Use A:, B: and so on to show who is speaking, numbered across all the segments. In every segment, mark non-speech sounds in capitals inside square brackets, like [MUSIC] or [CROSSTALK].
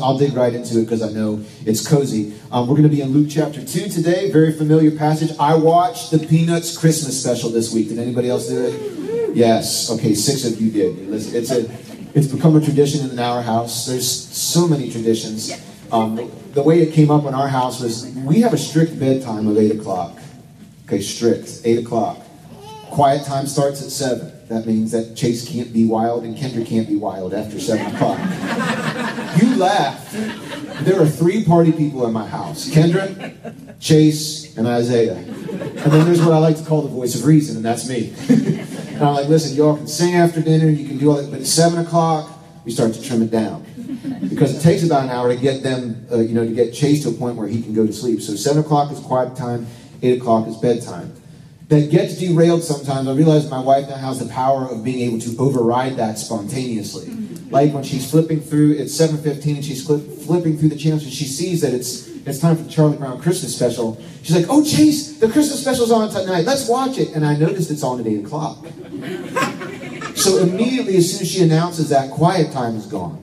A: I'll dig right into it because I know it's cozy. Um, we're going to be in Luke chapter 2 today. Very familiar passage. I watched the Peanuts Christmas special this week. Did anybody else do it? Yes. Okay, six of you did. Listen, it's, a, it's become a tradition in our house. There's so many traditions. Um, the way it came up in our house was we have a strict bedtime of 8 o'clock. Okay, strict. 8 o'clock. Quiet time starts at 7. That means that Chase can't be wild and Kendra can't be wild after 7 o'clock. You laugh. There are three party people in my house Kendra, Chase, and Isaiah. And then there's what I like to call the voice of reason, and that's me. [LAUGHS] and I'm like, listen, y'all can sing after dinner, you can do all that, but at 7 o'clock, we start to trim it down. Because it takes about an hour to get them, uh, you know, to get Chase to a point where he can go to sleep. So 7 o'clock is quiet time, 8 o'clock is bedtime that gets derailed sometimes. I realize my wife now has the power of being able to override that spontaneously. Mm-hmm. Like when she's flipping through, it's 7.15 and she's flipping through the channels and she sees that it's it's time for the Charlie Brown Christmas special. She's like, oh, Chase, the Christmas special's on tonight. Let's watch it. And I noticed it's on at 8 o'clock. [LAUGHS] so immediately, as soon as she announces that, quiet time is gone.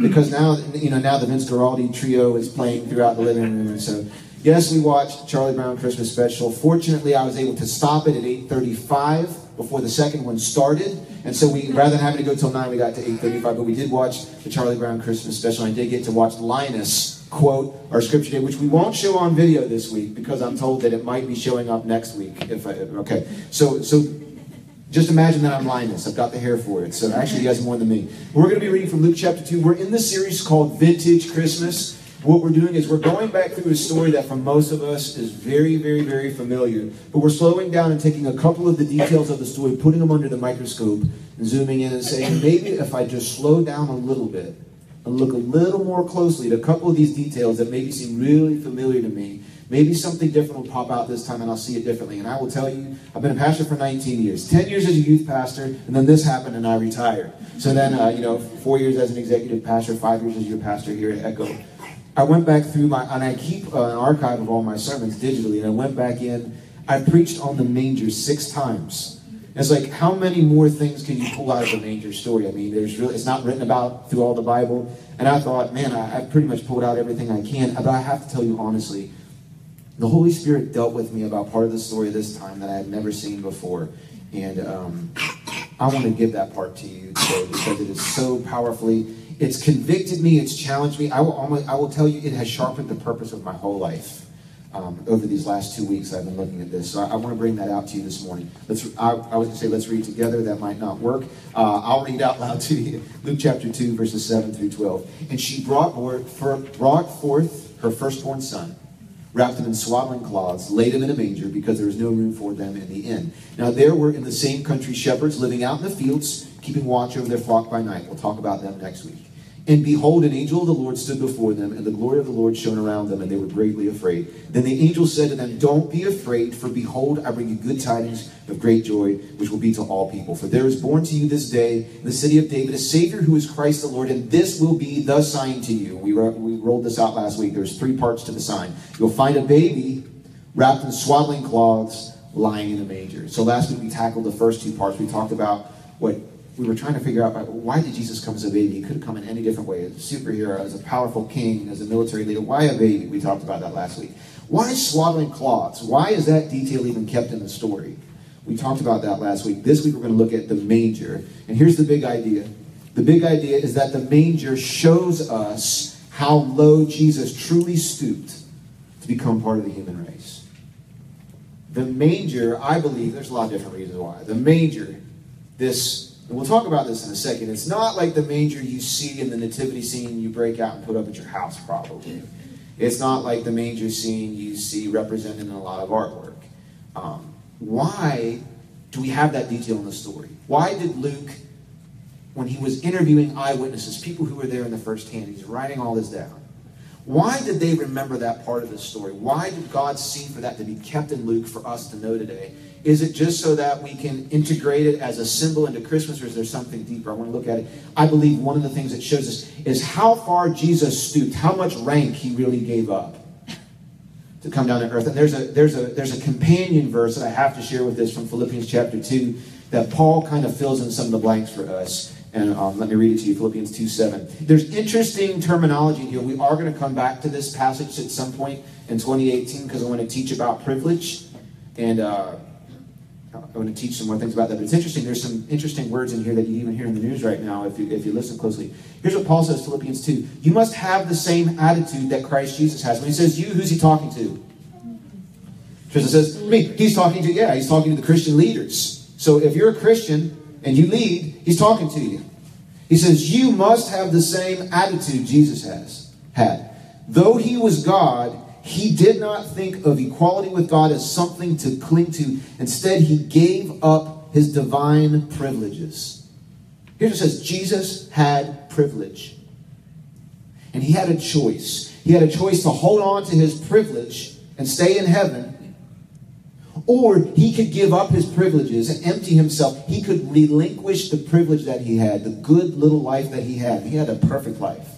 A: Because now, you know, now the Vince Guaraldi trio is playing throughout the living room. And so Yes, we watched Charlie Brown Christmas special. Fortunately, I was able to stop it at 8:35 before the second one started, and so we rather than having to go till nine, we got to 8:35. But we did watch the Charlie Brown Christmas special. I did get to watch Linus quote our scripture day, which we won't show on video this week because I'm told that it might be showing up next week. If I, okay, so so just imagine that I'm Linus. I've got the hair for it. So actually, you guys more than me. We're going to be reading from Luke chapter 2. We're in the series called Vintage Christmas what we're doing is we're going back through a story that for most of us is very, very, very familiar, but we're slowing down and taking a couple of the details of the story, putting them under the microscope, and zooming in and saying, maybe if I just slow down a little bit and look a little more closely at a couple of these details that maybe seem really familiar to me, maybe something different will pop out this time and I'll see it differently. And I will tell you, I've been a pastor for 19 years, 10 years as a youth pastor, and then this happened and I retired. So then, uh, you know, four years as an executive pastor, five years as your pastor here at Echo. I went back through my, and I keep an archive of all my sermons digitally, and I went back in. I preached on the manger six times. it's like, how many more things can you pull out of the manger story? I mean, there's really, it's not written about through all the Bible. And I thought, man, I, I've pretty much pulled out everything I can. But I have to tell you honestly, the Holy Spirit dealt with me about part of the story this time that I had never seen before. And um, I want to give that part to you today because it is so powerfully it's convicted me. It's challenged me. I will, almost, I will tell you, it has sharpened the purpose of my whole life um, over these last two weeks. I've been looking at this, so I, I want to bring that out to you this morning. Let's. I, I was going to say let's read together. That might not work. Uh, I'll read out loud [LAUGHS] to you. Luke chapter two, verses seven through twelve. And she brought, brought forth her firstborn son wrapped them in swaddling cloths, laid them in a manger because there was no room for them in the inn. Now there were in the same country shepherds living out in the fields, keeping watch over their flock by night. We'll talk about them next week. And behold, an angel of the Lord stood before them, and the glory of the Lord shone around them, and they were greatly afraid. Then the angel said to them, Don't be afraid, for behold, I bring you good tidings of great joy, which will be to all people. For there is born to you this day in the city of David a Savior who is Christ the Lord, and this will be the sign to you. We, we rolled this out last week. There's three parts to the sign. You'll find a baby wrapped in swaddling cloths lying in a manger. So last week we tackled the first two parts. We talked about what we were trying to figure out why did Jesus come as a baby? He could have come in any different way, as a superhero, as a powerful king, as a military leader. Why a baby? We talked about that last week. Why swaddling cloths? Why is that detail even kept in the story? We talked about that last week. This week we're going to look at the manger. And here's the big idea. The big idea is that the manger shows us how low Jesus truly stooped to become part of the human race. The manger, I believe, there's a lot of different reasons why. The manger, this and we'll talk about this in a second. It's not like the manger you see in the nativity scene you break out and put up at your house, probably. It's not like the manger scene you see represented in a lot of artwork. Um, why do we have that detail in the story? Why did Luke, when he was interviewing eyewitnesses, people who were there in the first hand, he's writing all this down. Why did they remember that part of the story? Why did God see for that to be kept in Luke for us to know today? Is it just so that we can integrate it as a symbol into Christmas, or is there something deeper? I want to look at it. I believe one of the things that shows us is how far Jesus stooped, how much rank he really gave up to come down to earth. And there's a there's a there's a companion verse that I have to share with this from Philippians chapter two that Paul kind of fills in some of the blanks for us. And um, let me read it to you Philippians 2 7. There's interesting terminology here. We are going to come back to this passage at some point in 2018 because I want to teach about privilege. And uh, I want to teach some more things about that. But it's interesting. There's some interesting words in here that you even hear in the news right now if you, if you listen closely. Here's what Paul says Philippians 2. You must have the same attitude that Christ Jesus has. When he says you, who's he talking to? Tristan says, me. He's talking to, yeah, he's talking to the Christian leaders. So if you're a Christian, and you lead, he's talking to you. He says, You must have the same attitude Jesus has had. Though he was God, he did not think of equality with God as something to cling to. Instead, he gave up his divine privileges. Here it says Jesus had privilege. And he had a choice. He had a choice to hold on to his privilege and stay in heaven or he could give up his privileges and empty himself. He could relinquish the privilege that he had, the good little life that he had. He had a perfect life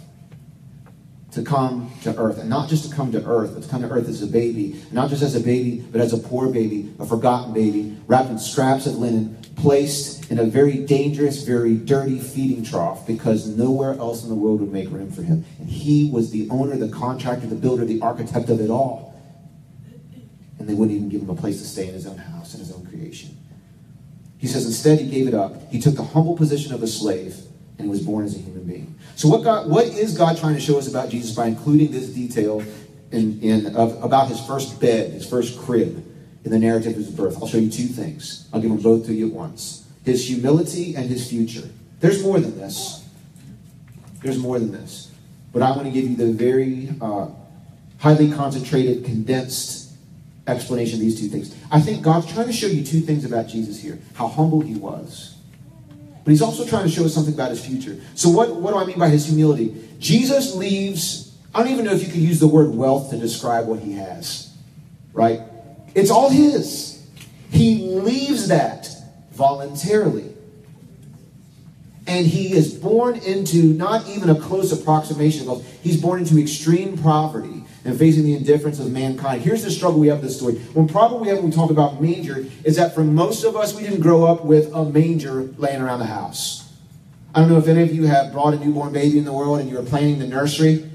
A: to come to earth. And not just to come to earth, but to come to earth as a baby. Not just as a baby, but as a poor baby, a forgotten baby, wrapped in scraps of linen, placed in a very dangerous, very dirty feeding trough because nowhere else in the world would make room for him. And he was the owner, the contractor, the builder, the architect of it all and they wouldn't even give him a place to stay in his own house, in his own creation. He says instead he gave it up. He took the humble position of a slave and was born as a human being. So what God, what is God trying to show us about Jesus by including this detail in, in of, about his first bed, his first crib in the narrative of his birth? I'll show you two things. I'll give them both to you at once. His humility and his future. There's more than this. There's more than this. But I want to give you the very uh, highly concentrated, condensed explanation of these two things. I think God's trying to show you two things about Jesus here how humble he was. But he's also trying to show us something about his future. So, what, what do I mean by his humility? Jesus leaves, I don't even know if you could use the word wealth to describe what he has, right? It's all his. He leaves that voluntarily. And he is born into not even a close approximation of wealth. He's born into extreme poverty and facing the indifference of mankind. Here's the struggle we have with this story. One problem we have when we talk about manger is that for most of us, we didn't grow up with a manger laying around the house. I don't know if any of you have brought a newborn baby in the world and you were planning the nursery.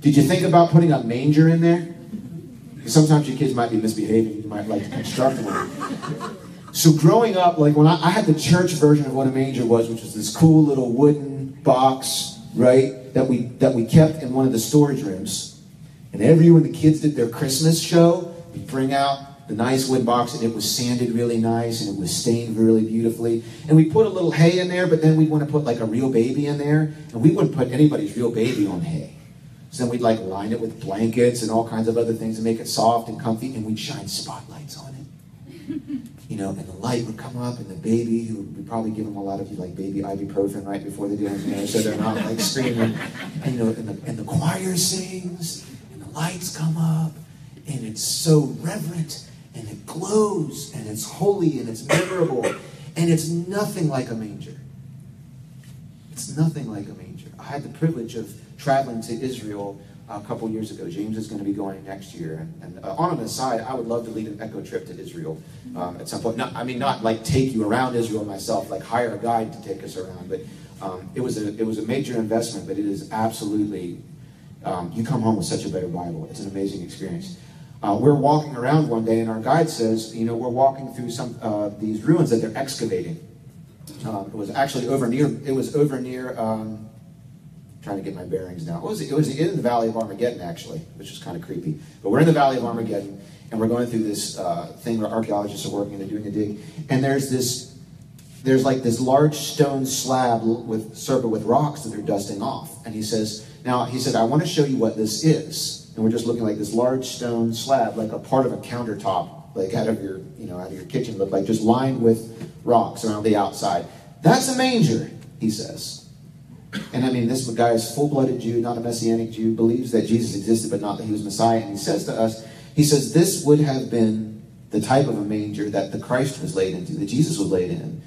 A: Did you think about putting a manger in there? Sometimes your kids might be misbehaving. You might like to construct one. So growing up, like when I, I had the church version of what a manger was, which was this cool little wooden box, right, that we that we kept in one of the storage rooms. And every year when the kids did their Christmas show, we'd bring out the nice wood box and it was sanded really nice and it was stained really beautifully. And we put a little hay in there, but then we'd want to put like a real baby in there. And we wouldn't put anybody's real baby on hay. So then we'd like line it with blankets and all kinds of other things to make it soft and comfy, and we'd shine spotlights on it. [LAUGHS] You know, and the light would come up, and the baby, who would probably give them a lot of like baby ibuprofen right before they do anything, so they're not like screaming. [LAUGHS] And, you know, and the, and the choir sings, lights come up, and it's so reverent, and it glows, and it's holy, and it's memorable, and it's nothing like a manger. It's nothing like a manger. I had the privilege of traveling to Israel a couple years ago. James is going to be going next year. And, and uh, on an aside, I would love to lead an echo trip to Israel um, at some point. Not, I mean, not like take you around Israel myself, like hire a guide to take us around. But um, it was a it was a major investment. But it is absolutely um, you come home with such a better Bible. It's an amazing experience. Uh, we're walking around one day, and our guide says, you know, we're walking through some uh, these ruins that they're excavating. Um, it was actually over near. It was over near. Um, trying to get my bearings now. It was it was in the Valley of Armageddon actually, which is kind of creepy. But we're in the Valley of Armageddon, and we're going through this uh, thing where archaeologists are working and they're doing a dig, and there's this. There's like this large stone slab with circle with rocks that they're dusting off, and he says now, he said, I want to show you what this is. And we're just looking like this large stone slab, like a part of a countertop, like out of your, you know, out of your kitchen, look like just lined with rocks around the outside. That's a manger, he says. And I mean, this guy is full-blooded Jew, not a messianic Jew, believes that Jesus existed, but not that he was Messiah. And he says to us, he says, this would have been the type of a manger that the Christ was laid into, that Jesus was laid in.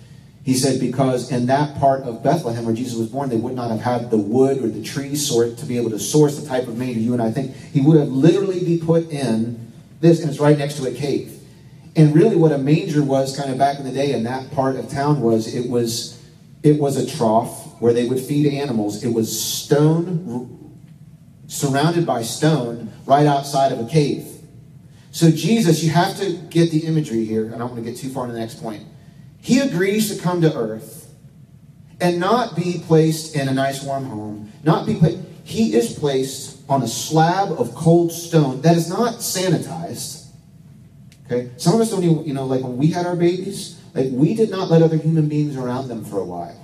A: He said, because in that part of Bethlehem where Jesus was born, they would not have had the wood or the tree sort to be able to source the type of manger you and I think. He would have literally be put in this, and it's right next to a cave. And really, what a manger was, kind of back in the day in that part of town, was it was it was a trough where they would feed animals, it was stone, surrounded by stone, right outside of a cave. So, Jesus, you have to get the imagery here. I don't want to get too far to the next point. He agrees to come to earth and not be placed in a nice warm home, not be placed. He is placed on a slab of cold stone that is not sanitized. Okay? Some of us don't even, you know, like when we had our babies, like we did not let other human beings around them for a while.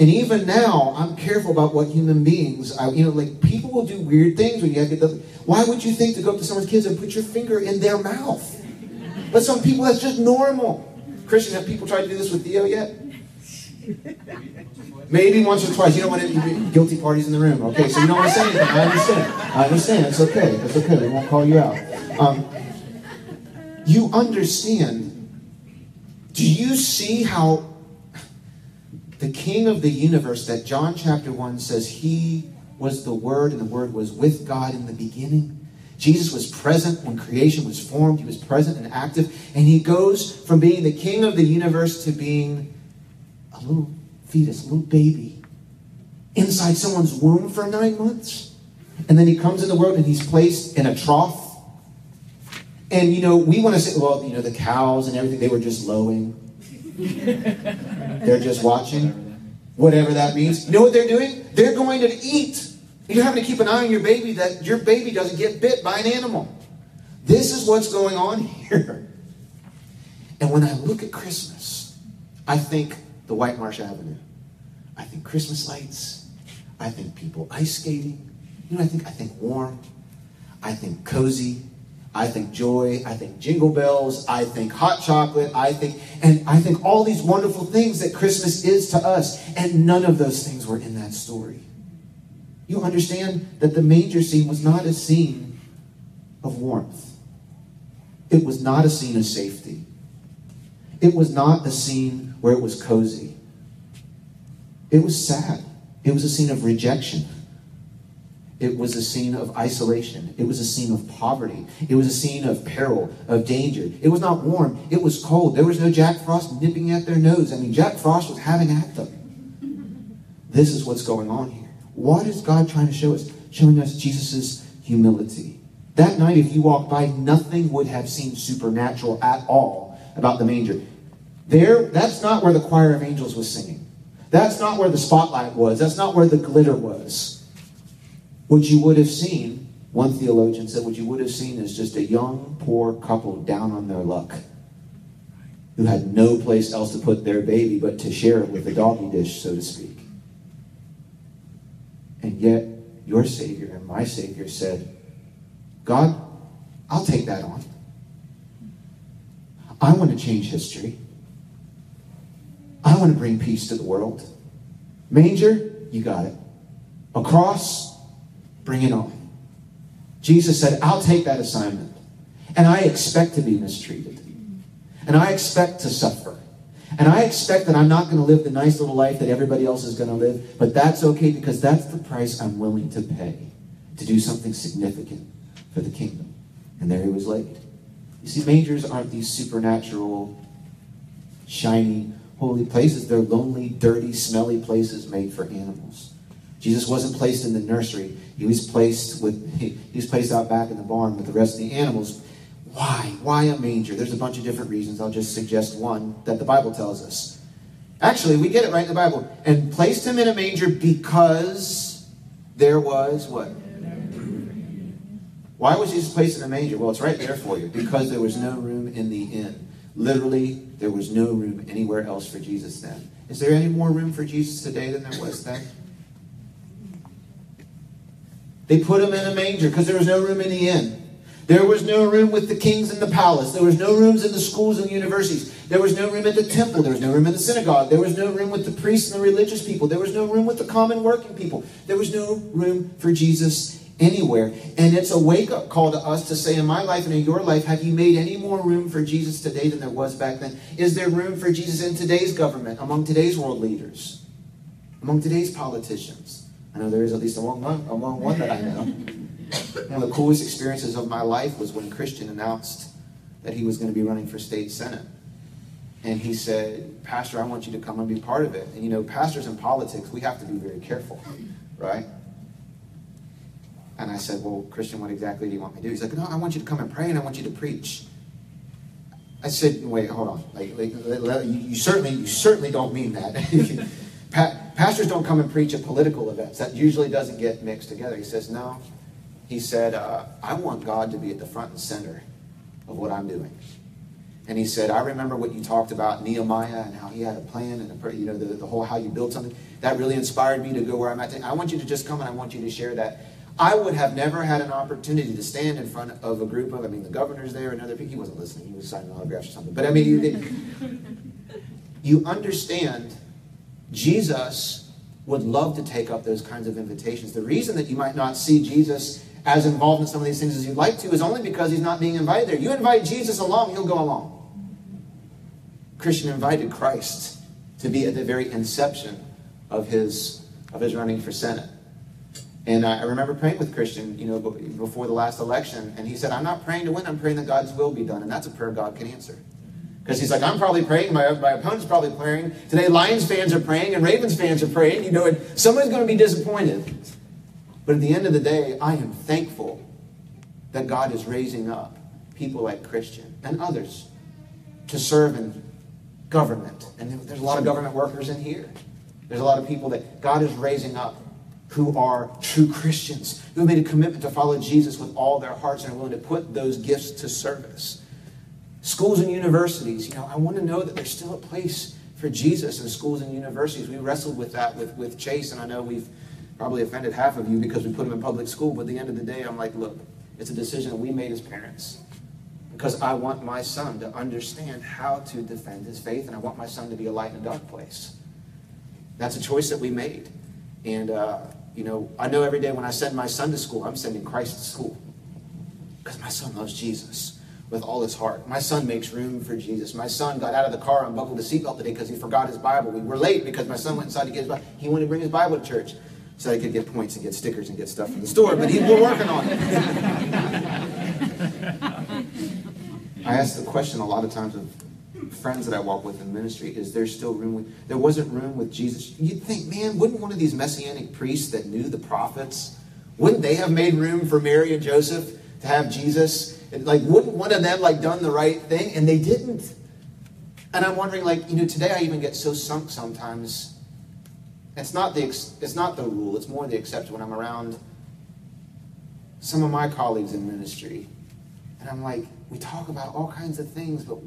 A: And even now, I'm careful about what human beings, I, you know, like people will do weird things when you have to. Why would you think to go up to someone's kids and put your finger in their mouth? But some people, that's just normal. Christian, have people tried to do this with Theo yet? Maybe once or twice. You don't want any guilty parties in the room. Okay, so you don't want to say anything. I understand. I understand. It's okay. It's okay. We won't call you out. Um, you understand. Do you see how the King of the universe, that John chapter 1 says he was the Word and the Word was with God in the beginning? Jesus was present when creation was formed. He was present and active. And he goes from being the king of the universe to being a little fetus, a little baby, inside someone's womb for nine months. And then he comes in the world and he's placed in a trough. And, you know, we want to say, well, you know, the cows and everything, they were just lowing. [LAUGHS] they're just watching. Whatever that means. You know what they're doing? They're going to eat. You're having to keep an eye on your baby that your baby doesn't get bit by an animal. This is what's going on [LAUGHS] here. And when I look at Christmas, I think the White Marsh Avenue. I think Christmas lights. I think people ice skating. You know, I think I think warm. I think cozy. I think joy. I think jingle bells. I think hot chocolate. I think and I think all these wonderful things that Christmas is to us. And none of those things were in that story. You understand that the manger scene was not a scene of warmth. It was not a scene of safety. It was not a scene where it was cozy. It was sad. It was a scene of rejection. It was a scene of isolation. It was a scene of poverty. It was a scene of peril, of danger. It was not warm. It was cold. There was no Jack Frost nipping at their nose. I mean, Jack Frost was having at them. This is what's going on here. What is God trying to show us? Showing us Jesus' humility. That night, if you walked by, nothing would have seemed supernatural at all about the manger. There, that's not where the choir of angels was singing. That's not where the spotlight was. That's not where the glitter was. What you would have seen, one theologian said, what you would have seen is just a young, poor couple down on their luck who had no place else to put their baby but to share it with the doggy dish, so to speak. And yet, your Savior and my Savior said, God, I'll take that on. I want to change history. I want to bring peace to the world. Manger, you got it. A cross, bring it on. Jesus said, I'll take that assignment. And I expect to be mistreated. And I expect to suffer. And I expect that I'm not going to live the nice little life that everybody else is going to live, but that's okay because that's the price I'm willing to pay to do something significant for the kingdom. And there he was laid. You see, mangers aren't these supernatural, shiny, holy places. They're lonely, dirty, smelly places made for animals. Jesus wasn't placed in the nursery. He was placed with [LAUGHS] he was placed out back in the barn with the rest of the animals why? Why a manger? There's a bunch of different reasons. I'll just suggest one that the Bible tells us. Actually, we get it right in the Bible. And placed him in a manger because there was what? Why was Jesus placed in a manger? Well, it's right there for you. Because there was no room in the inn. Literally, there was no room anywhere else for Jesus then. Is there any more room for Jesus today than there was then? They put him in a manger because there was no room in the inn. There was no room with the kings in the palace. There was no rooms in the schools and universities. There was no room at the temple. There was no room in the synagogue. There was no room with the priests and the religious people. There was no room with the common working people. There was no room for Jesus anywhere. And it's a wake up call to us to say, in my life and in your life, have you made any more room for Jesus today than there was back then? Is there room for Jesus in today's government, among today's world leaders, among today's politicians? I know there is at least among one, among one that I know. One of the coolest experiences of my life was when Christian announced that he was going to be running for state senate. And he said, Pastor, I want you to come and be part of it. And you know, pastors in politics, we have to be very careful, right? And I said, Well, Christian, what exactly do you want me to do? He's like, No, I want you to come and pray and I want you to preach. I said, Wait, hold on. Like, like you, certainly, you certainly don't mean that. [LAUGHS] pastors don't come and preach at political events. That usually doesn't get mixed together. He says, No. He said, uh, I want God to be at the front and center of what I'm doing. And he said, I remember what you talked about Nehemiah and how he had a plan and a, you know the, the whole how you build something. That really inspired me to go where I'm at. I want you to just come and I want you to share that. I would have never had an opportunity to stand in front of a group of, I mean, the governor's there and other people. He wasn't listening. He was signing autographs or something. But I mean, you, [LAUGHS] you understand Jesus would love to take up those kinds of invitations. The reason that you might not see Jesus as involved in some of these things as you'd like to is only because he's not being invited there. You invite Jesus along, he'll go along. Christian invited Christ to be at the very inception of his, of his running for Senate. And I remember praying with Christian, you know, before the last election, and he said, I'm not praying to win, I'm praying that God's will be done. And that's a prayer God can answer. Because he's like, I'm probably praying, my, my opponent's probably praying. Today, Lions fans are praying, and Ravens fans are praying, you know, and somebody's going to be disappointed. But at the end of the day, I am thankful that God is raising up people like Christian and others to serve in government. And there's a lot of government workers in here. There's a lot of people that God is raising up who are true Christians, who have made a commitment to follow Jesus with all their hearts and are willing to put those gifts to service. Schools and universities, you know, I want to know that there's still a place for Jesus in schools and universities. We wrestled with that with, with Chase, and I know we've probably offended half of you because we put him in public school, but at the end of the day, I'm like, look, it's a decision we made as parents because I want my son to understand how to defend his faith, and I want my son to be a light in a dark place. That's a choice that we made. And, uh, you know, I know every day when I send my son to school, I'm sending Christ to school. Because my son loves Jesus with all his heart. My son makes room for Jesus. My son got out of the car, and unbuckled his seatbelt today because he forgot his Bible. We were late because my son went inside to get his Bible. He wanted to bring his Bible to church so he could get points and get stickers and get stuff from the store, but he, we're working on it. I ask the question a lot of times of friends that I walk with in ministry is there still room with, there wasn't room with Jesus. You'd think, man, wouldn't one of these messianic priests that knew the prophets, wouldn't they have made room for Mary and Joseph to have Jesus? And like, wouldn't one of them like done the right thing? And they didn't. And I'm wondering, like, you know, today I even get so sunk sometimes. It's not the it's not the rule. It's more the exception when I'm around some of my colleagues in ministry, and I'm like, we talk about all kinds of things, but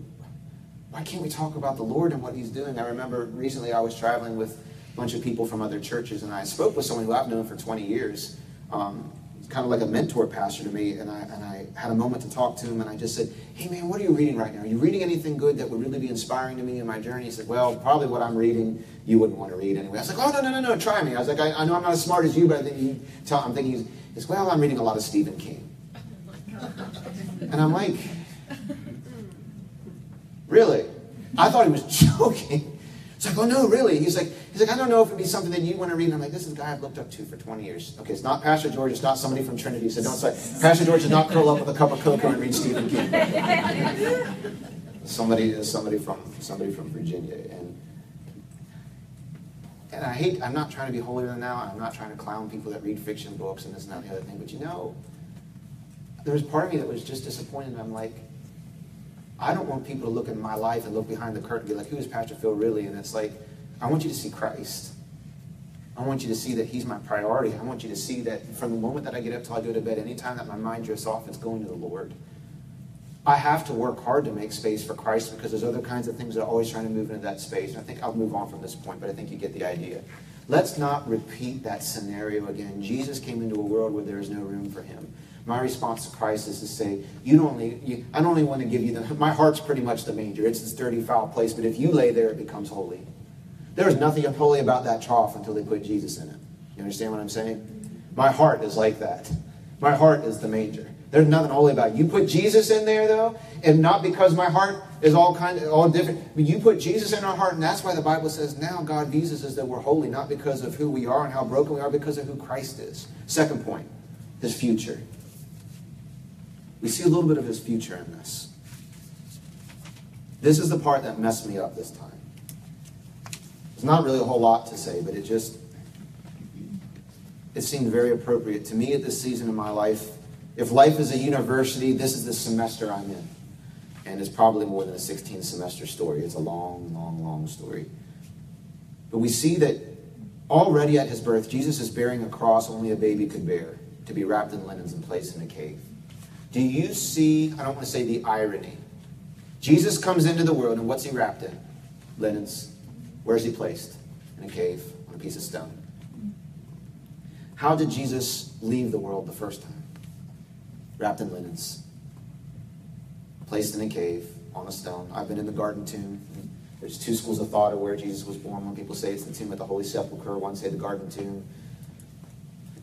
A: why can't we talk about the Lord and what He's doing? I remember recently I was traveling with a bunch of people from other churches, and I spoke with someone who I've known for 20 years, um, kind of like a mentor pastor to me, and I, and I had a moment to talk to him, and I just said, hey man, what are you reading right now? Are you reading anything good that would really be inspiring to me in my journey? He said, well, probably what I'm reading you wouldn't want to read anyway. I was like, oh, no, no, no, no, try me. I was like, I, I know I'm not as smart as you, but I think you tell, I'm thinking, he's, he's, well, I'm reading a lot of Stephen King. And I'm like, really? I thought he was [LAUGHS] joking. It's like, oh no, really? He's like, he's like, I don't know if it'd be something that you want to read. And I'm like, this is a guy I've looked up to for 20 years. Okay, it's not Pastor George, it's not somebody from Trinity, so don't say Pastor George did not curl up with a cup of cocoa and read Stephen King. [LAUGHS] somebody somebody from somebody from Virginia. And and I hate I'm not trying to be holier than thou, I'm not trying to clown people that read fiction books and this and that and the other thing, but you know, there was part of me that was just disappointed. I'm like, I don't want people to look in my life and look behind the curtain and be like, who is Pastor Phil really? And it's like, I want you to see Christ. I want you to see that He's my priority. I want you to see that from the moment that I get up till I go to bed, anytime that my mind drifts off, it's going to the Lord. I have to work hard to make space for Christ because there's other kinds of things that are always trying to move into that space. And I think I'll move on from this point, but I think you get the idea. Let's not repeat that scenario again. Jesus came into a world where there is no room for him. My response to Christ is to say, you don't only, you, I don't only want to give you the, my heart's pretty much the manger. It's this dirty, foul place, but if you lay there, it becomes holy. There's nothing unholy about that trough until they put Jesus in it. You understand what I'm saying? My heart is like that. My heart is the manger. There's nothing holy about it. You put Jesus in there, though, and not because my heart is all kind of all different. But you put Jesus in our heart, and that's why the Bible says now God views us as that we're holy, not because of who we are and how broken we are, because of who Christ is. Second point, his future. We see a little bit of his future in this. This is the part that messed me up this time. There's not really a whole lot to say, but it just it seemed very appropriate to me at this season in my life. If life is a university, this is the semester I'm in. And it's probably more than a 16 semester story. It's a long, long, long story. But we see that already at his birth, Jesus is bearing a cross only a baby could bear, to be wrapped in linens and placed in a cave. Do you see, I don't want to say the irony. Jesus comes into the world, and what's he wrapped in? Linens. Where's he placed? In a cave, on a piece of stone. How did Jesus leave the world the first time? Wrapped in linens, placed in a cave, on a stone. I've been in the garden tomb. There's two schools of thought of where Jesus was born. One people say it's the tomb at the Holy Sepulchre, one say the garden tomb.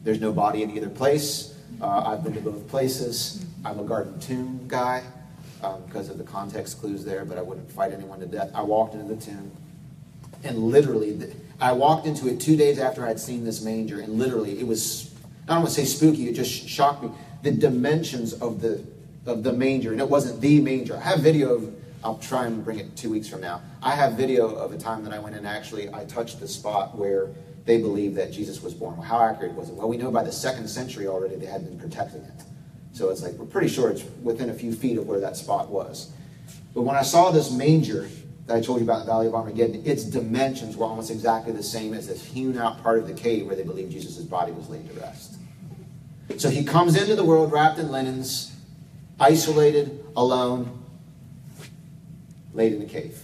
A: There's no body in either place. Uh, I've been to both places. I'm a garden tomb guy um, because of the context clues there, but I wouldn't fight anyone to death. I walked into the tomb, and literally, I walked into it two days after I'd seen this manger, and literally, it was, I don't want to say spooky, it just shocked me. The dimensions of the, of the manger, and it wasn't the manger. I have video of, I'll try and bring it two weeks from now. I have video of a time that I went in, actually, I touched the spot where they believed that Jesus was born. Well, how accurate was it? Well, we know by the second century already they had been protecting it. So it's like, we're pretty sure it's within a few feet of where that spot was. But when I saw this manger, that I told you about in the Valley of Armageddon, its dimensions were almost exactly the same as this hewn out part of the cave where they believed Jesus' body was laid to rest. So he comes into the world wrapped in linens, isolated, alone, laid in a cave.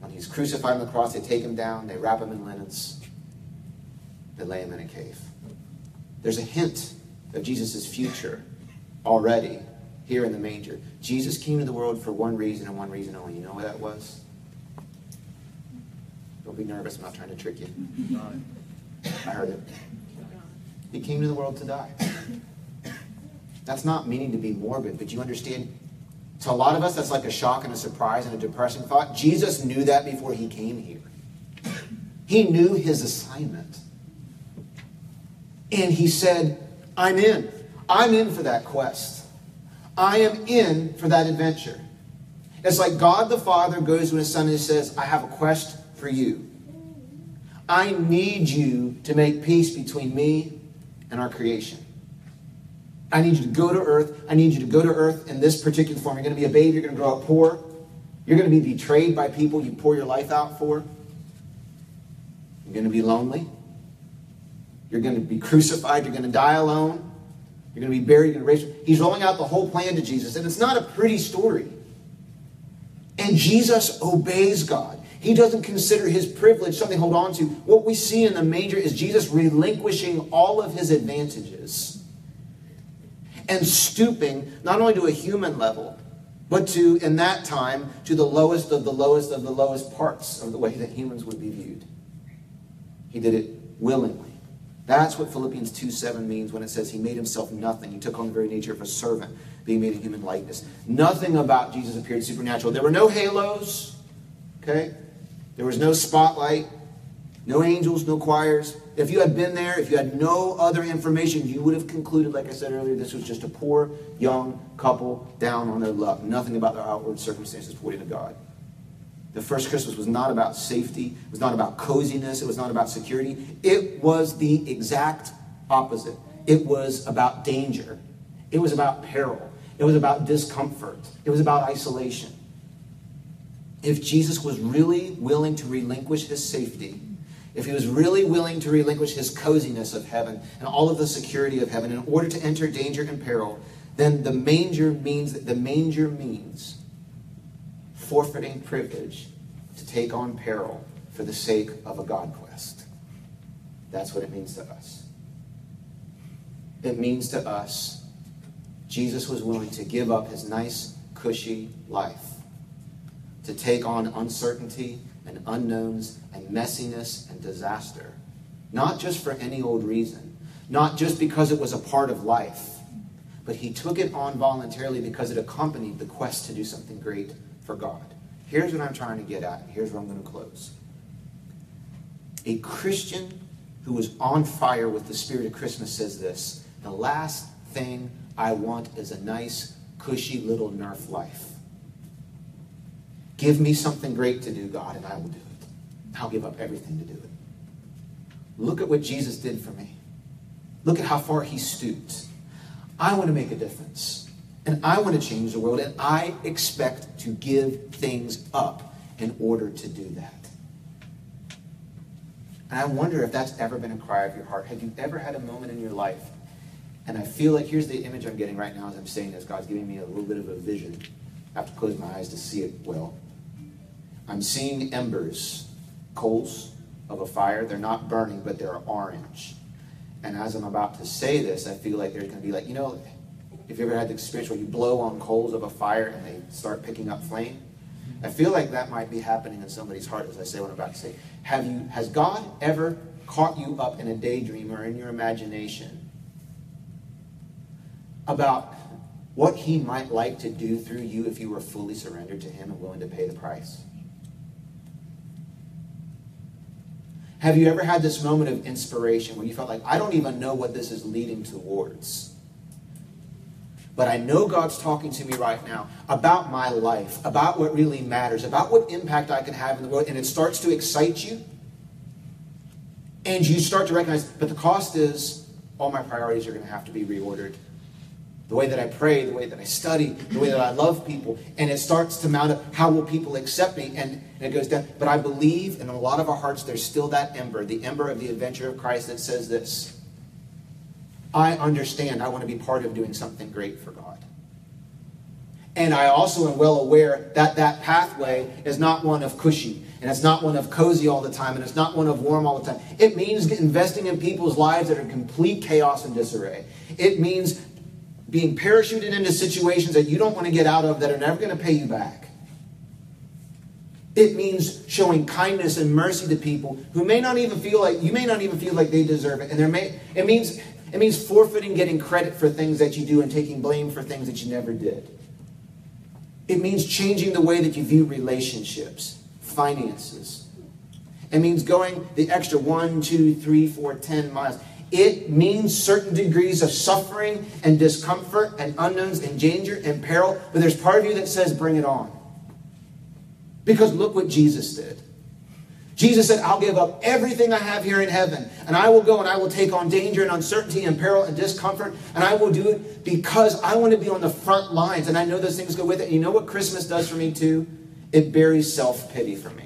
A: When he's crucified on the cross, they take him down, they wrap him in linens, they lay him in a cave. There's a hint of Jesus' future already here in the manger. Jesus came to the world for one reason and one reason only. You know what that was? Don't be nervous. I'm not trying to trick you. I heard it. He came to the world to die. That's not meaning to be morbid, but you understand? To a lot of us, that's like a shock and a surprise and a depressing thought. Jesus knew that before he came here. He knew his assignment. And he said, I'm in. I'm in for that quest. I am in for that adventure. It's like God the Father goes to his son and says, I have a quest for you. I need you to make peace between me and our creation. I need you to go to earth. I need you to go to earth in this particular form. You're going to be a baby. You're going to grow up poor. You're going to be betrayed by people you pour your life out for. You're going to be lonely. You're going to be crucified. You're going to die alone. You're going to be buried and raised. He's rolling out the whole plan to Jesus, and it's not a pretty story. And Jesus obeys God. He doesn't consider his privilege something to hold on to. What we see in the manger is Jesus relinquishing all of his advantages and stooping not only to a human level, but to, in that time, to the lowest of the lowest of the lowest parts of the way that humans would be viewed. He did it willingly. That's what Philippians 2 7 means when it says he made himself nothing. He took on the very nature of a servant, being made in human likeness. Nothing about Jesus appeared supernatural. There were no halos, okay? There was no spotlight, no angels, no choirs. If you had been there, if you had no other information, you would have concluded, like I said earlier, this was just a poor young couple down on their luck. Nothing about their outward circumstances pointing to God. The first Christmas was not about safety, it was not about coziness, it was not about security. It was the exact opposite. It was about danger, it was about peril, it was about discomfort, it was about isolation. If Jesus was really willing to relinquish his safety, if he was really willing to relinquish his coziness of heaven and all of the security of heaven in order to enter danger and peril, then the manger means that the manger means forfeiting privilege to take on peril for the sake of a God quest. That's what it means to us. It means to us Jesus was willing to give up his nice, cushy life to take on uncertainty and unknowns and messiness and disaster. Not just for any old reason, not just because it was a part of life, but he took it on voluntarily because it accompanied the quest to do something great for God. Here's what I'm trying to get at, and here's where I'm going to close. A Christian who is on fire with the spirit of Christmas says this The last thing I want is a nice, cushy little Nerf life. Give me something great to do, God, and I will do it. I'll give up everything to do it. Look at what Jesus did for me. Look at how far he stooped. I want to make a difference. And I want to change the world. And I expect to give things up in order to do that. And I wonder if that's ever been a cry of your heart. Have you ever had a moment in your life? And I feel like here's the image I'm getting right now as I'm saying this. God's giving me a little bit of a vision. I have to close my eyes to see it well. I'm seeing embers, coals of a fire. They're not burning, but they're orange. And as I'm about to say this, I feel like there's going to be like, you know, if you ever had the experience where you blow on coals of a fire and they start picking up flame, I feel like that might be happening in somebody's heart as I say what I'm about to say. Have you has God ever caught you up in a daydream or in your imagination about what he might like to do through you if you were fully surrendered to him and willing to pay the price? Have you ever had this moment of inspiration where you felt like, I don't even know what this is leading towards? But I know God's talking to me right now about my life, about what really matters, about what impact I can have in the world, and it starts to excite you. And you start to recognize, but the cost is all my priorities are going to have to be reordered the way that I pray, the way that I study, the way that I love people. And it starts to mount up how will people accept me? And, and it goes down. But I believe in a lot of our hearts, there's still that ember, the ember of the adventure of Christ that says this I understand I want to be part of doing something great for God. And I also am well aware that that pathway is not one of cushy, and it's not one of cozy all the time, and it's not one of warm all the time. It means investing in people's lives that are in complete chaos and disarray. It means being parachuted into situations that you don't want to get out of that are never going to pay you back. It means showing kindness and mercy to people who may not even feel like you may not even feel like they deserve it. And there may it means it means forfeiting getting credit for things that you do and taking blame for things that you never did. It means changing the way that you view relationships, finances. It means going the extra one, two, three, four, ten miles. It means certain degrees of suffering and discomfort and unknowns and danger and peril. But there's part of you that says, bring it on. Because look what Jesus did. Jesus said, I'll give up everything I have here in heaven, and I will go and I will take on danger and uncertainty and peril and discomfort, and I will do it because I want to be on the front lines, and I know those things go with it. And you know what Christmas does for me too? It buries self pity for me.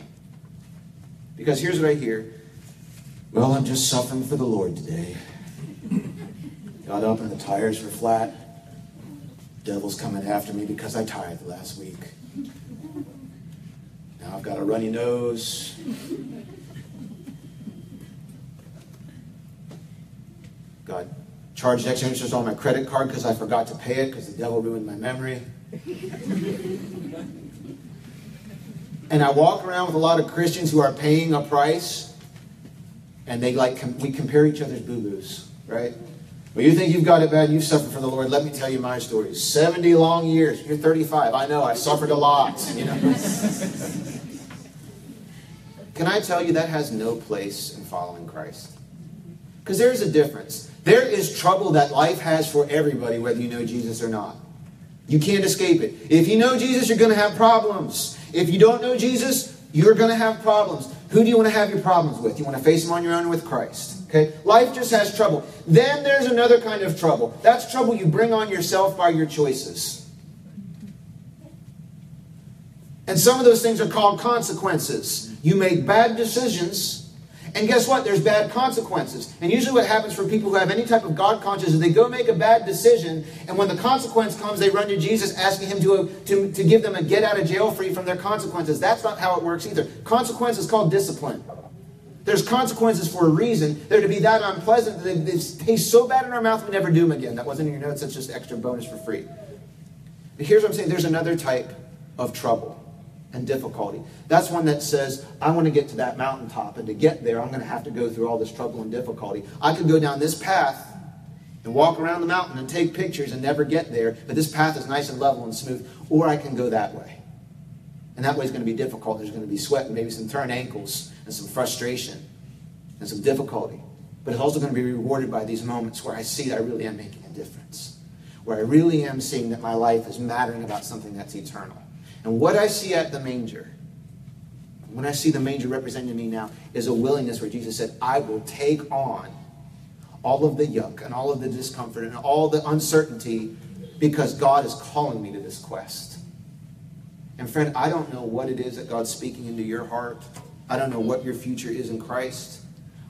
A: Because here's what I hear well, I'm just suffering for the Lord today. Got up and the tires were flat. Devil's coming after me because I tithed last week. Now I've got a runny nose. Got charged extra interest on my credit card because I forgot to pay it because the devil ruined my memory. and I walk around with a lot of Christians who are paying a price and they like com- we compare each other's boo-boos, right? Well, you think you've got it bad, you've suffered for the Lord. Let me tell you my story. 70 long years. You're 35. I know, I suffered a lot, you know. [LAUGHS] Can I tell you that has no place in following Christ? Because there is a difference. There is trouble that life has for everybody, whether you know Jesus or not. You can't escape it. If you know Jesus, you're going to have problems. If you don't know Jesus, you're going to have problems. Who do you want to have your problems with? You want to face them on your own with Christ. Okay? Life just has trouble. Then there's another kind of trouble. That's trouble you bring on yourself by your choices. And some of those things are called consequences. You make bad decisions and guess what? There's bad consequences. And usually, what happens for people who have any type of God consciousness is they go make a bad decision, and when the consequence comes, they run to Jesus asking Him to, to, to give them a get out of jail free from their consequences. That's not how it works either. Consequence is called discipline. There's consequences for a reason. They're to be that unpleasant that they, they taste so bad in our mouth we never do them again. That wasn't in your notes, that's just extra bonus for free. But here's what I'm saying there's another type of trouble and difficulty. That's one that says, I want to get to that mountaintop, and to get there, I'm going to have to go through all this trouble and difficulty. I could go down this path and walk around the mountain and take pictures and never get there, but this path is nice and level and smooth, or I can go that way. And that way is going to be difficult. There's going to be sweat and maybe some turned ankles and some frustration and some difficulty. But it's also going to be rewarded by these moments where I see that I really am making a difference, where I really am seeing that my life is mattering about something that's eternal.
B: And what I see at the manger, when I see the manger representing me now, is a willingness where Jesus said, I will take on all of the yuck and all of the discomfort and all the uncertainty because God is calling me to this quest. And friend, I don't know what it is that God's speaking into your heart. I don't know what your future is in Christ.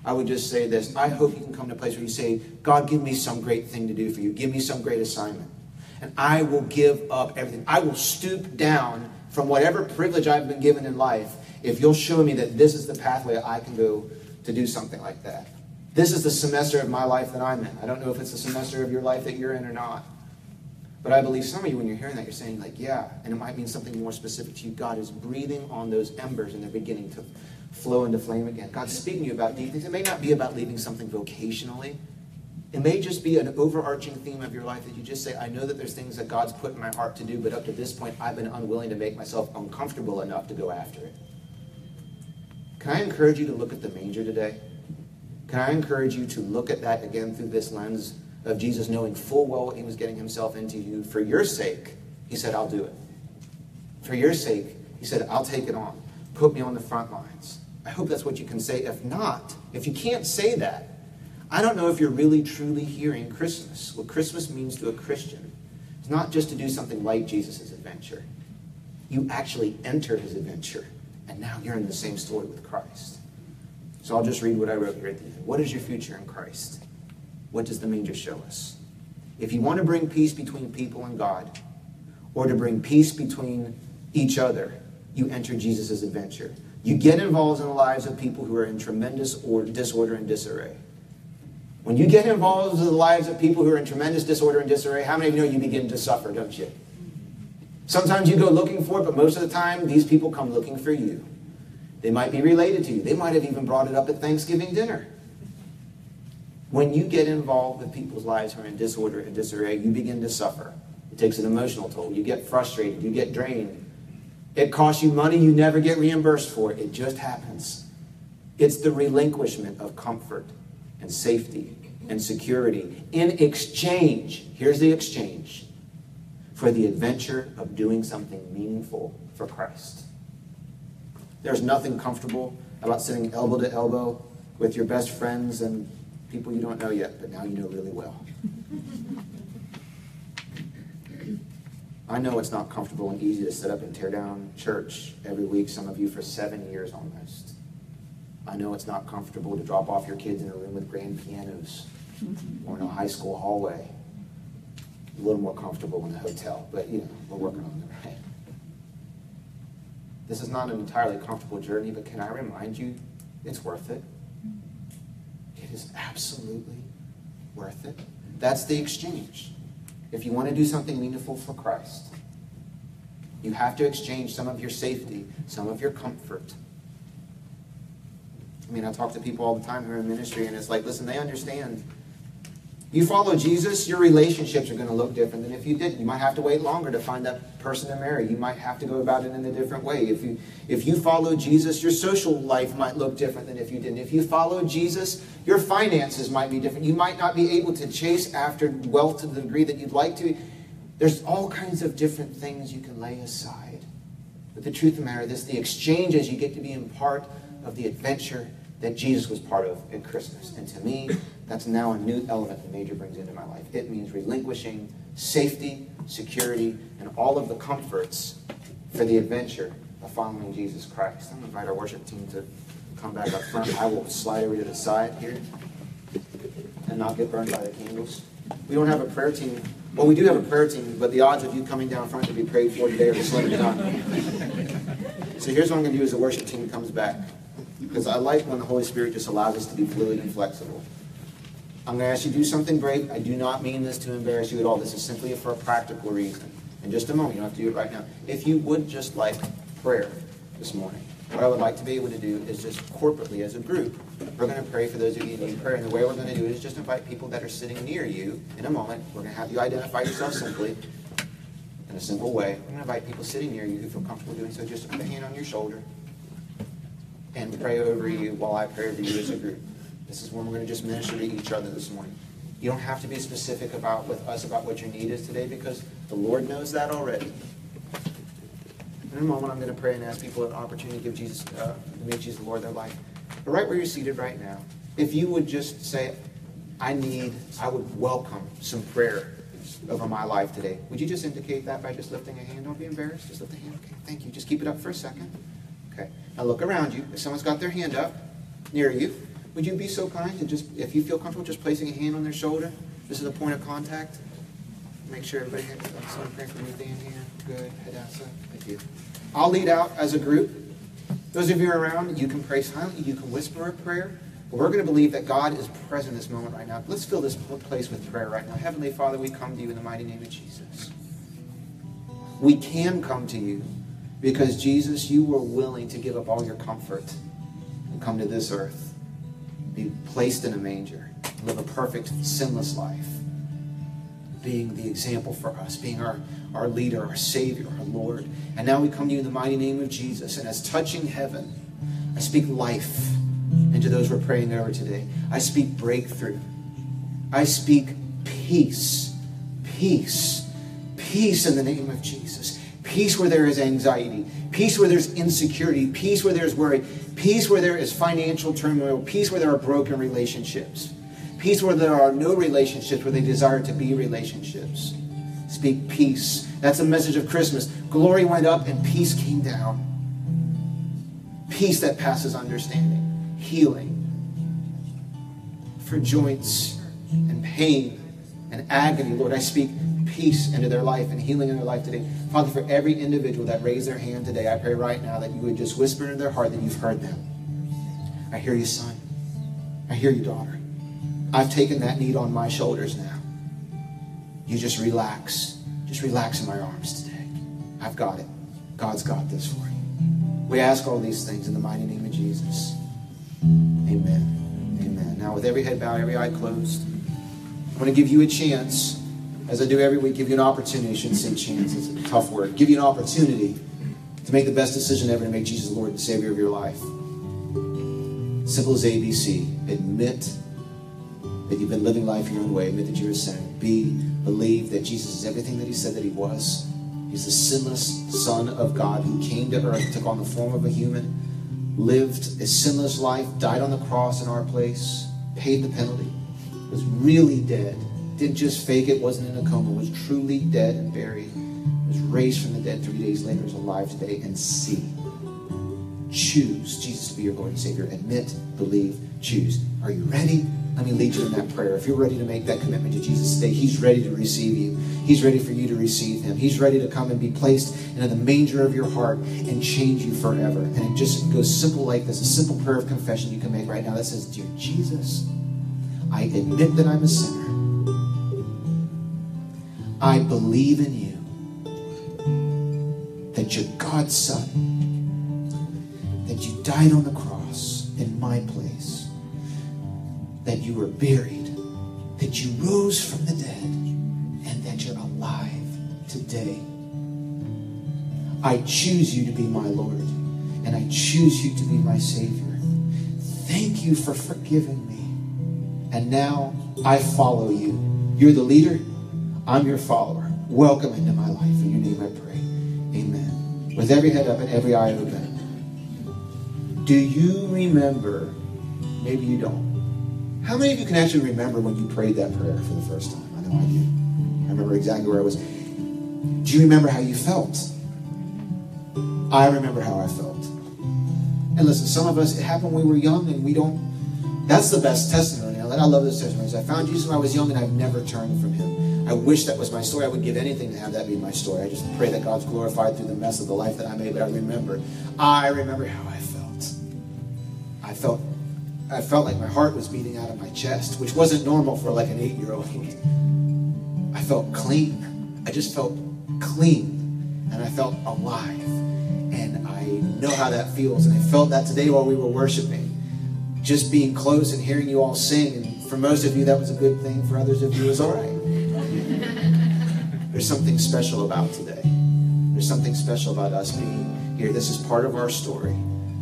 B: I would just say this. I hope you can come to a place where you say, God, give me some great thing to do for you. Give me some great assignment. And I will give up everything. I will stoop down from whatever privilege I've been given in life if you'll show me that this is the pathway I can go to do something like that. This is the semester of my life that I'm in. I don't know if it's the semester of your life that you're in or not. But I believe some of you, when you're hearing that, you're saying, like, yeah, and it might mean something more specific to you. God is breathing on those embers and they're beginning to flow into flame again. God's speaking to you about deep things. It may not be about leaving something vocationally. It may just be an overarching theme of your life that you just say, I know that there's things that God's put in my heart to do, but up to this point, I've been unwilling to make myself uncomfortable enough to go after it. Can I encourage you to look at the manger today? Can I encourage you to look at that again through this lens of Jesus knowing full well what he was getting himself into you? For your sake, he said, I'll do it. For your sake, he said, I'll take it on. Put me on the front lines. I hope that's what you can say. If not, if you can't say that, I don't know if you're really truly hearing Christmas. What Christmas means to a Christian is not just to do something like Jesus' adventure. You actually enter his adventure, and now you're in the same story with Christ. So I'll just read what I wrote here at the end. What is your future in Christ? What does the manger show us? If you want to bring peace between people and God, or to bring peace between each other, you enter Jesus' adventure. You get involved in the lives of people who are in tremendous or disorder and disarray. When you get involved in the lives of people who are in tremendous disorder and disarray, how many of you know you begin to suffer, don't you? Sometimes you go looking for it, but most of the time, these people come looking for you. They might be related to you. They might have even brought it up at Thanksgiving dinner. When you get involved with people's lives who are in disorder and disarray, you begin to suffer. It takes an emotional toll. You get frustrated. You get drained. It costs you money you never get reimbursed for. It just happens. It's the relinquishment of comfort and safety and security in exchange. Here's the exchange for the adventure of doing something meaningful for Christ. There's nothing comfortable about sitting elbow to elbow with your best friends and people you don't know yet, but now you know really well. I know it's not comfortable and easy to sit up and tear down church every week, some of you for seven years almost. I know it's not comfortable to drop off your kids in a room with grand pianos or in a high school hallway. A little more comfortable in a hotel, but you know, we're working on it, right? This is not an entirely comfortable journey, but can I remind you, it's worth it. It is absolutely worth it. That's the exchange. If you want to do something meaningful for Christ, you have to exchange some of your safety, some of your comfort. I mean, I talk to people all the time who are in ministry, and it's like, listen, they understand you follow Jesus, your relationships are going to look different than if you didn't. You might have to wait longer to find that person to marry. You might have to go about it in a different way. If you if you follow Jesus, your social life might look different than if you didn't. If you follow Jesus, your finances might be different. You might not be able to chase after wealth to the degree that you'd like to. There's all kinds of different things you can lay aside. But the truth of the matter is the exchange is you get to be in part of the adventure that Jesus was part of at Christmas. And to me, that's now a new element that manger brings into my life. It means relinquishing safety, security, and all of the comforts for the adventure of following Jesus Christ. I'm going to invite our worship team to come back up front. I will slide over to the side here and not get burned by the candles. We don't have a prayer team. Well, we do have a prayer team, but the odds of you coming down front to be prayed for today are slim to none. So here's what I'm going to do as the worship team comes back. Because I like when the Holy Spirit just allows us to be fluid and flexible. I'm going to ask you to do something great. I do not mean this to embarrass you at all. This is simply for a practical reason. In just a moment, you don't have to do it right now. If you would just like prayer this morning, what I would like to be able to do is just corporately as a group, we're going to pray for those of you who need prayer. And the way we're going to do it is just invite people that are sitting near you in a moment. We're going to have you identify yourself simply in a simple way. We're going to invite people sitting near you who feel comfortable doing so. Just put a hand on your shoulder and pray over you while I pray over you as a group. This is when we're going to just minister to each other this morning. You don't have to be specific about with us about what your need is today because the Lord knows that already. In a moment, I'm going to pray and ask people an opportunity to give Jesus, uh, to make Jesus the Lord their life. But right where you're seated right now, if you would just say, I need, I would welcome some prayer over my life today. Would you just indicate that by just lifting a hand? Don't be embarrassed. Just lift a hand. Okay, thank you. Just keep it up for a second. Okay. Now look around you. If someone's got their hand up near you, would you be so kind to just, if you feel comfortable, just placing a hand on their shoulder? This is a point of contact. Make sure everybody has someone praying for me, Dan here. Good. Hadassah. Thank you. I'll lead out as a group. Those of you around, you can pray silently, you can whisper a prayer. But we're going to believe that God is present in this moment right now. Let's fill this place with prayer right now. Heavenly Father, we come to you in the mighty name of Jesus. We can come to you because, Jesus, you were willing to give up all your comfort and come to this earth, be placed in a manger, live a perfect, sinless life, being the example for us, being our, our leader, our Savior, our Lord. And now we come to you in the mighty name of Jesus. And as touching heaven, I speak life into those we're praying over today. I speak breakthrough. I speak peace. Peace. Peace in the name of Jesus. Peace where there is anxiety. Peace where there's insecurity. Peace where there's worry. Peace where there is financial turmoil. Peace where there are broken relationships. Peace where there are no relationships, where they desire to be relationships. Speak peace. That's the message of Christmas. Glory went up and peace came down. Peace that passes understanding healing for joints and pain and agony. Lord, I speak peace into their life and healing in their life today. Father, for every individual that raised their hand today, I pray right now that you would just whisper into their heart that you've heard them. I hear you, son. I hear you, daughter. I've taken that need on my shoulders now. You just relax. Just relax in my arms today. I've got it. God's got this for you. We ask all these things in the mighty name of Jesus. Amen. Amen. Now, with every head bowed, every eye closed, I want to give you a chance, as I do every week, give you an opportunity. I shouldn't say chance, it's a tough word. Give you an opportunity to make the best decision ever to make Jesus Lord and Savior of your life. Simple as ABC. Admit that you've been living life your own way. Admit that you're a sinner. B, believe that Jesus is everything that he said that he was. He's the sinless Son of God who came to earth, took on the form of a human, lived a sinless life, died on the cross in our place, paid the penalty, was really dead, didn't just fake it, wasn't in a coma, was truly dead and buried, was raised from the dead three days later, is alive today, and see. Choose Jesus to be your Lord and Savior. Admit, believe, choose. Are you ready? Let me lead you in that prayer. If you're ready to make that commitment to Jesus today, He's ready to receive you. He's ready for you to receive Him. He's ready to come and be placed into the manger of your heart and change you forever. And it just goes simple like this a simple prayer of confession you can make right now that says, Dear Jesus, I admit that I'm a sinner. I believe in you, that you're God's Son, that you died on the cross in my place that you were buried, that you rose from the dead, and that you're alive today. I choose you to be my Lord, and I choose you to be my Savior. Thank you for forgiving me. And now I follow you. You're the leader, I'm your follower. Welcome into my life. In your name I pray. Amen. With every head up and every eye open. Do you remember? Maybe you don't how many of you can actually remember when you prayed that prayer for the first time? I know I do. I remember exactly where I was. Do you remember how you felt? I remember how I felt. And listen, some of us, it happened when we were young and we don't. That's the best testimony. I love this testimony. I found Jesus when I was young and I've never turned from him. I wish that was my story. I would give anything to have that be my story. I just pray that God's glorified through the mess of the life that I made. But I remember, I remember how I felt. I felt I felt like my heart was beating out of my chest, which wasn't normal for like an eight year old. I felt clean. I just felt clean and I felt alive. And I know how that feels. And I felt that today while we were worshiping. Just being close and hearing you all sing. And for most of you, that was a good thing. For others of you, it was all right. There's something special about today. There's something special about us being here. This is part of our story.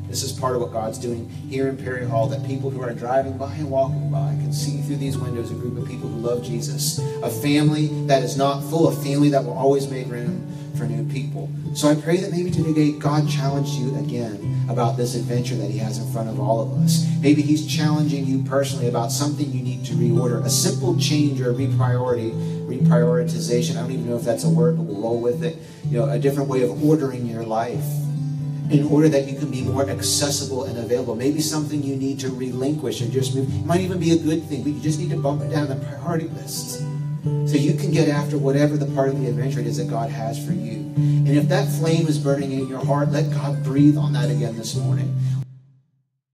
B: This is part of what God's doing here in Perry Hall, that people who are driving by and walking by can see through these windows a group of people who love Jesus. A family that is not full, a family that will always make room for new people. So I pray that maybe today God challenged you again about this adventure that He has in front of all of us. Maybe He's challenging you personally about something you need to reorder, a simple change or repriority, reprioritization. I don't even know if that's a word, but we'll roll with it. You know, a different way of ordering your life in order that you can be more accessible and available. Maybe something you need to relinquish or just move. It might even be a good thing, but you just need to bump it down the priority list. So you can get after whatever the part of the adventure it is that God has for you. And if that flame is burning in your heart, let God breathe on that again this morning.